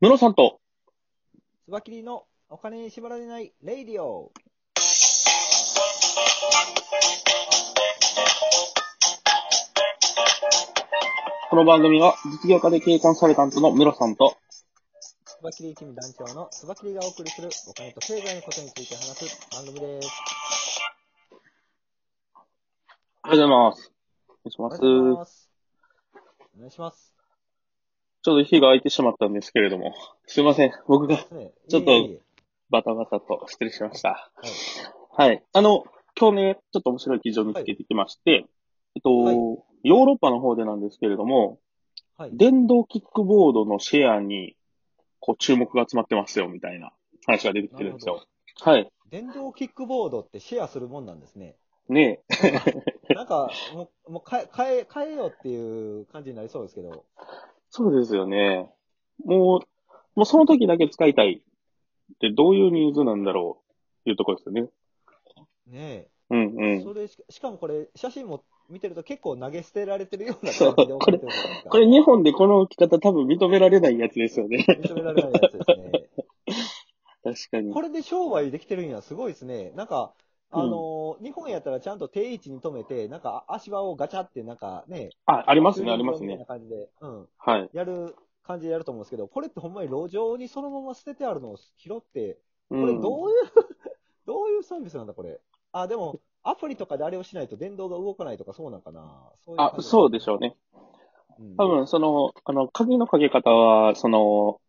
ムロさんと、つばきりのお金に縛られないレイディオ。この番組は実業家で経営コンサルタントのムロさんと、つばきり一味団長のつばきりがお送りするお金と経済のことについて話す番組です。おはようございます。お。願いします。お願いします。ちょうど日が空いてしまったんですけれども、すいません。僕がねちょっとバタバタと失礼しました。はい。はい。あの、今日ね、ちょっと面白い記事を見つけてきまして、えっと、はいヨーロッパの方でなんですけれども、はい。電動キックボードのシェアに、こう、注目が集まってますよ、みたいな話が出てきてるんですよ。はい。電動キックボードってシェアするもんなんですね。ねえ。なんか、もう、もう変え、変え、変えようっていう感じになりそうですけど。そうですよね。もう、もうその時だけ使いたいってどういうニーズなんだろうっていうところですよね。ねうんうえ。ん。それしか、しかもこれ、写真も見てると結構投げ捨てられてるような感じで送ってるじゃないですか。これ日本でこの置き方多分認められないやつですよね。認められないやつですね。確かに。これで商売できてるんや、すごいですね。なんか、あのー日本やったらちゃんと定位置に止めて、なんか足場をガチャってなんかね、あ、ありますね、ありますねみたいな。感じで、うん、はい。やる感じでやると思うんですけど、これってほんまに路上にそのまま捨ててあるのを拾って、これうん。どういう、どういうサービスなんだ、これ？あ、でも、アプリとかであれをしないと電動が動かないとかそうなんかな。そういうあ、そうでしょうね。うん。多分、その、あの、鍵のかけ方は、その、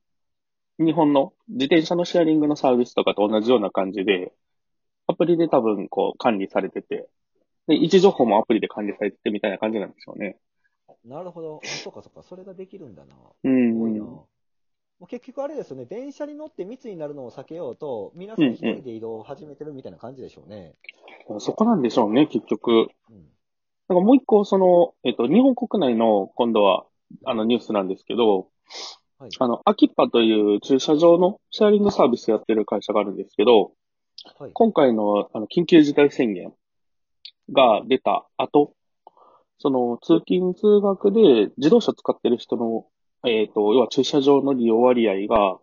日本の自転車のシェアリングのサービスとかと同じような感じで、アプリで多分、こう、管理されてて、で、位置情報もアプリで管理されててみたいな感じなんでしょうね。なるほど。あそうかそうか。それができるんだな。うんすごいな。もう結局あれですよね、電車に乗って密になるのを避けようと、皆さん一人で移動を始めてるみたいな感じでしょうね。そこなんでしょうね、結局。うん。なんかもう一個、その、えっと、日本国内の、今度は、あの、ニュースなんですけど、はい。あの、アキッパという駐車場のシェアリングサービスやってる会社があるんですけど、はい。今回の、あの、緊急事態宣言が出た後、その、通勤通学で自動車使ってる人の、えっと、要は駐車場の利用割合が、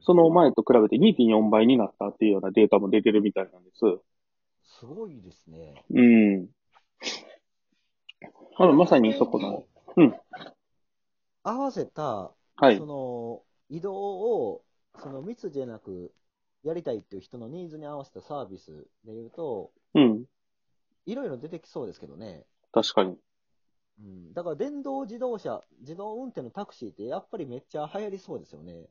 その前と比べて2.4倍になったっていうようなデータも出てるみたいなんです。すごいですね。うん。あの、まさにそこの、うん。合わせた、はいそ。の、移動を、その密じゃなく、やりたいっていう人のニーズに合わせたサービスで言うと、うん。いろいろ出てきそうですけどね。確かに。うん。だから電動自動車、自動運転のタクシーってやっぱりめっちゃ流行りそうですよね。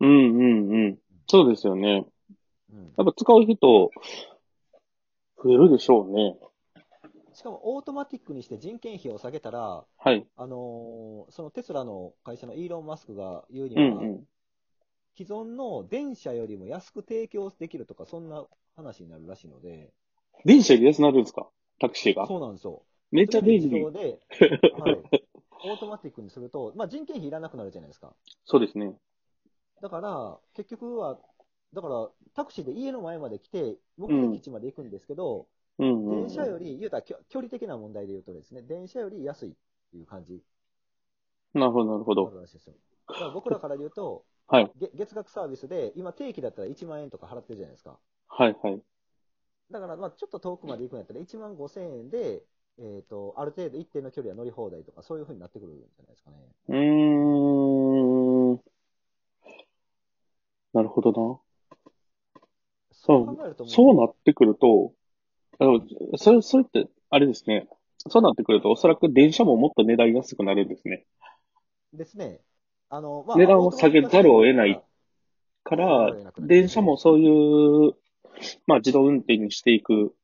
うんうんうん。そうですよね。うん。やっぱ使う人、増えるでしょうね。しかもオートマティックにして人件費を下げたら、はい。あのーそのテスラの会社のイーロン・マスクが言うには、うんうん。既存の電車よりも安く提供できるとか、そんな話になるらしいので、電車で安なるんですか？タクシーが？そうなんですよ。めっちゃ便利自動。で、はい、オートマティックにすると、まあ、人件費いらなくなるじゃないですか。そうですね。だから、結局は、だから、タクシーで家の前まで来て、目的地まで行くんですけど、うんうんうん。電車より、言うたら距離的な問題で言うとですね、電車より安いっていう感じなるほど、なるほど。だから僕らから言うと、はい。げ月額サービスで、今定期だったら1万円とか払ってるじゃないですか。はい、はい。だから、まあちょっと遠くまで行くんやったら1万5千円で、えっ、と、ある程度一定の距離は乗り放題とか、そういう風になってくるんじゃないですかね。うーん。なるほどな。そう考えるとそうなってくると、あの、それ、それって、あれですね。そうなってくると、おそらく電車ももっと値段安くなるんですね。ですね。あの、ま値段を下げざるを得ないから電車もそういう、まあ自動運転にしていく。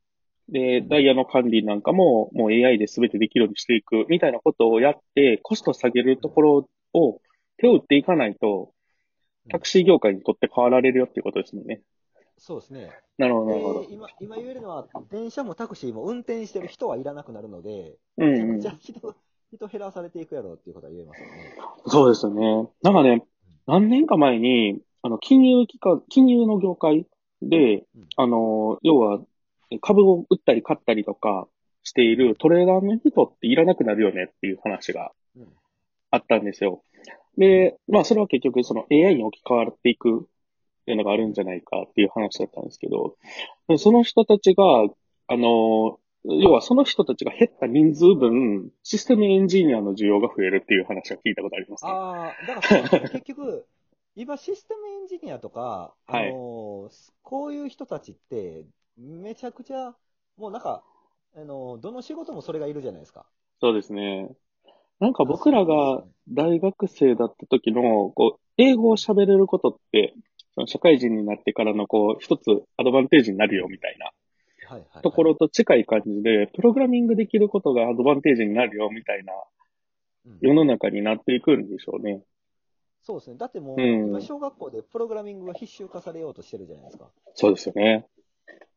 で、ダイヤの管理なんかも、もう AI で全てできるようにしていく、みたいなことをやって、コストを下げるところを手を打っていかないと、タクシー業界にとって変わられるよっていうことですもんね。そうですね。なるほど、なるほど。で今、今言えるのは、電車もタクシーも運転してる人はいらなくなるので、うんうんじゃ人減らされていくやろうっていうことは言えますよね。そうですよね。なんかね、何年か前に、あの、金融機関、金融の業界でうん、あの、要は、株を売ったり買ったりとかしているトレーダーの人っていらなくなるよねっていう話がうん。あったんですよ。で、まあそれは結局その AI に置き換わっていくっていうのがあるんじゃないかっていう話だったんですけど、その人たちが、あの、要はその人たちが減った人数分、システムエンジニアの需要が増えるっていう話は聞いたことありますね。ああ、だから結局、今システムエンジニアとか、あはいこういう人たちって、めちゃくちゃ、もうなんか、あのーどの仕事もそれがいるじゃないですか。そうですね。なんか僕らが大学生だった時の、こう、英語を喋れることって、その社会人になってからのこう、一つアドバンテージになるよみたいなところと近い感じで、プログラミングできることがアドバンテージになるよみたいなうん世の中になっていくんでしょうね。そうですね。だってもう、小学校でプログラミングが必修化されようとしてるじゃないですか。そうですよね。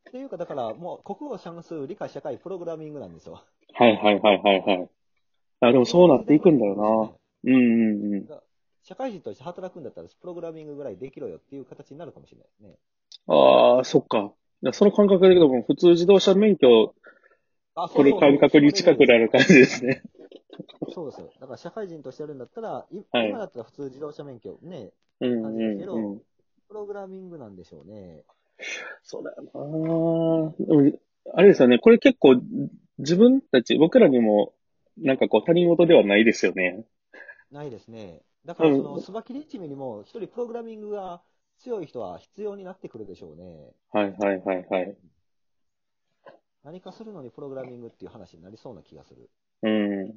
っていうか、だからもう国語、算数、理科、社会、プログラミングなんですよ。はいはいはいはいはい。あ、でもそうなっていくんだよな。うんうんうん。社会人として働くんだったら、プログラミングぐらいできろよっていう形になるかもしれないですね。ああ、そっか。その感覚だけども、普通自動車免許あ、取る感覚に近くなる感じですね。そうですよ。だから社会人としてやるんだったら、いはい今だったら普通自動車免許ね、うん感じですけど。プログラミングなんでしょうね。そうだよな。でも、あれですよね。これ結構、自分たち、僕らにも、なんかこう、他人事ではないですよね。ないですね。だから、その、うんスバキリチミにも、一人プログラミングが強い人は必要になってくるでしょうね。はいはいはいはい。何かするのにプログラミングっていう話になりそうな気がする。うん。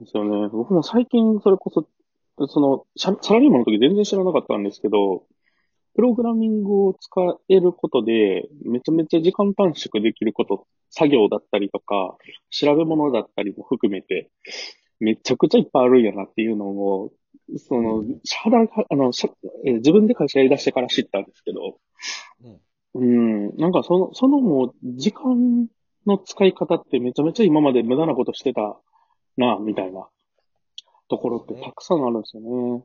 ですよね。僕も最近、それこそ、その、ササラリーマンの時全然知らなかったんですけど、プログラミングを使えることで、めちゃめちゃ時間短縮できること、作業だったりとか、調べ物だったりも含めて、めちゃくちゃいっぱいあるんやなっていうのを、その、働か、あの、しゃえー自分で会社やり出してから知ったんですけど、ね。うん、なんかその、そのもう、時間の使い方ってめちゃめちゃ今まで無駄なことしてたな、みたいなところってたくさんあるんですよね。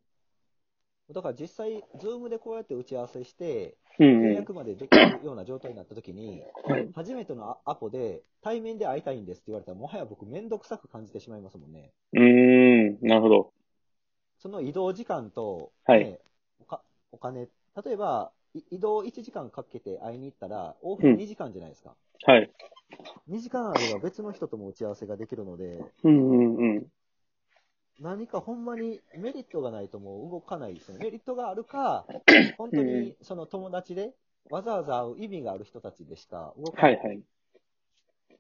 だから実際、ズームでこうやって打ち合わせして、うんうん。契約までできるような状態になった時に、はい。初めてのアアポで対面で会いたいんですって言われたら、もはや僕めんどくさく感じてしまいますもんね。うーん、なるほど。その移動時間と、はいねおかお金、例えば、い移動1時間かけて会いに行ったら、往復うん2時間じゃないですか。はい。2時間あれば別の人とも打ち合わせができるので、うんうんうん。何かほんまにメリットがないともう動かないですよね。メリットがあるか、本当にその友達でわざわざ会う意味がある人たちでしか動かないいははい。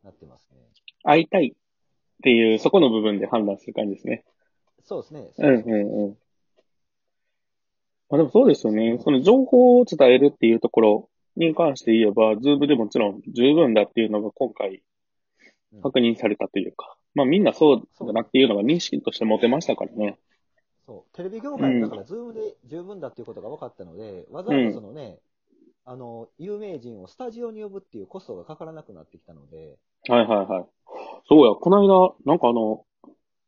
なってますね。会いたいっていう、そこの部分で判断する感じですね。そうですね。うんうんうん。まあでもそうですよね。その情報を伝えるっていうところに関して言えば、ズームでもちろん十分だっていうのが今回うん確認されたというか、まあみんなそうだなっていうのが認識として持てましたからね。そう。テレビ業界もだから、ズームで十分だっていうことが分かったので、わざわざそのね、あの、有名人をスタジオに呼ぶっていうコストがかからなくなってきたので、はいはいはい。そうや、この間、なんかあの、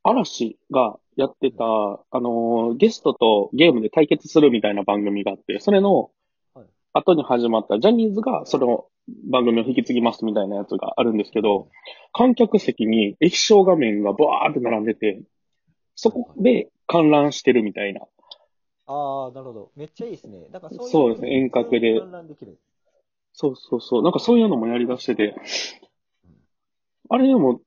嵐がやってた、あの、ゲストとゲームで対決するみたいな番組があって、それのはい後に始まったジャニーズがその番組を引き継ぎますみたいなやつがあるんですけど、観客席に液晶画面がバーって並んでて、そこで観覧してるみたいな。ああ、なるほど。めっちゃいいですね。だからそういう。そうですね遠隔で観覧できる。そうそうそう。なんかそういうのもやり出してて、あれでも、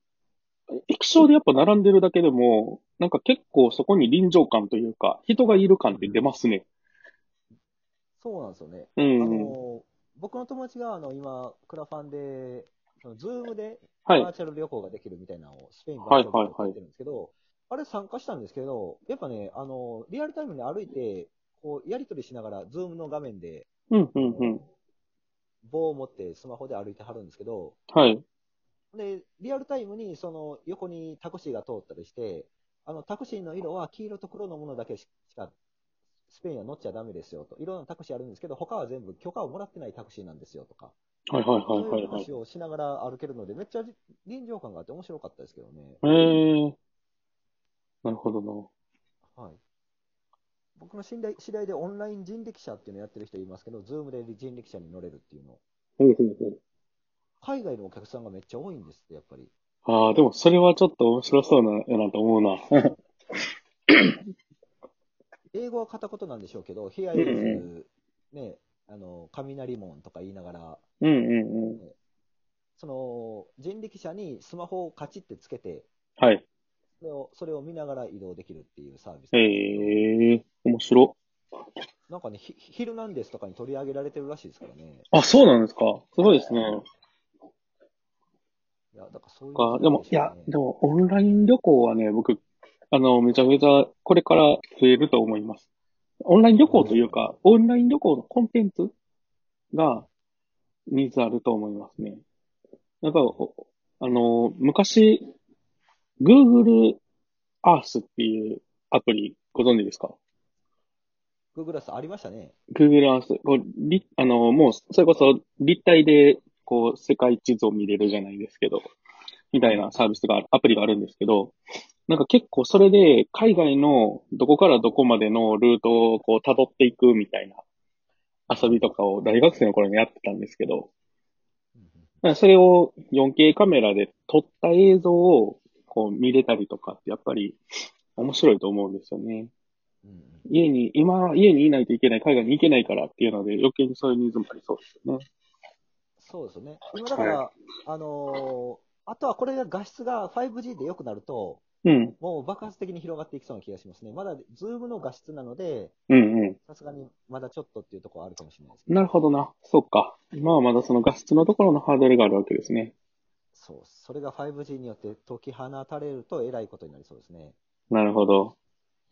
液晶でやっぱ並んでるだけでも、なんか結構そこに臨場感というか、人がいる感って出ますね。そうなんですよね。あうん。の、僕の友達が、あの、今、クラファンで、そのズームではい。バーチャル旅行ができるみたいなのを、スペインバはいーチャルやってるんですけど、あれ参加したんですけど、やっぱね、あの、リアルタイムに歩いて、こう、やり取りしながら、ズームの画面で、うん、うん、うん。棒を持ってスマホで歩いてはるんですけど、はい。で、リアルタイムにその横にタクシーが通ったりして、あのタクシーの色は黄色と黒のものだけしかスペインは乗っちゃダメですよと。いろんなタクシーあるんですけど、他は全部許可をもらってないタクシーなんですよとか。はい、はい、そうはい、はいいうはい。話をしながら歩けるので、めっちゃ臨場感があって面白かったですけどね。へー。なるほどな。はい。僕の知り合い知り合いでオンライン人力車っていうのやってる人いますけど、ズームで人力車に乗れるっていうの。ほうほうほう。海外のお客さんがめっちゃ多いんですって、やっぱり。ああ、でもそれはちょっと面白そうな、やなと思うな。片言なんでしょうけど、Here is、うんね、あの、雷門とか言いながら、うんうんうん。その、人力車にスマホをカチッてつけて、はい。それをそれを見ながら移動できるっていうサービス。へえ、面白。なんかね、ヒヒルナンデスとかに取り上げられてるらしいですからね。あ、そうなんですか。すごいですね。いや、だからそういう、か、でも、いや、でも、オンライン旅行はね、僕、あの、めちゃめちゃ、これから増えると思います。オンライン旅行というか、オンライン旅行のコンテンツが、ニーズあると思いますね。やっぱ、おあの、昔、Google Earth っていうアプリご存知ですか？Google スありましたね。Google Earth、こう、り、あの、もう、それこそ立体で、こう、世界地図を見れるじゃないですけど、みたいなサービスがある、アプリがあるんですけど、なんか結構それで、海外のどこからどこまでのルートをこう、辿っていくみたいな遊びとかを大学生の頃にやってたんですけど、それを 4K カメラで撮った映像をこう見れたりとかってやっぱり面白いと思うんですよね。家に、今、家にいないといけない、海外に行けないからっていうので、余計にそういうニーズもありそうですよね。そうですよね。今だから、あのーあとはこれが画質が 5G で良くなると、うん、もう爆発的に広がっていきそうな気がしますね。まだ、ズームの画質なので、さすがにまだちょっとっていうところはあるかもしれないですん。なるほどな。そっか。今はまだその画質のところのハードルがあるわけですね。そう。それが 5G によって解き放たれるとえらいことになりそうですね。なるほど。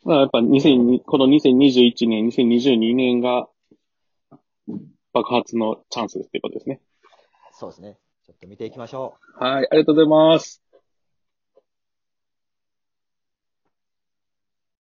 だからやっぱ2002この2021年、2022年が爆発のチャンスですっていうことですね。そうですね。ちょっと見ていきましょう。はい、ありがとうございます。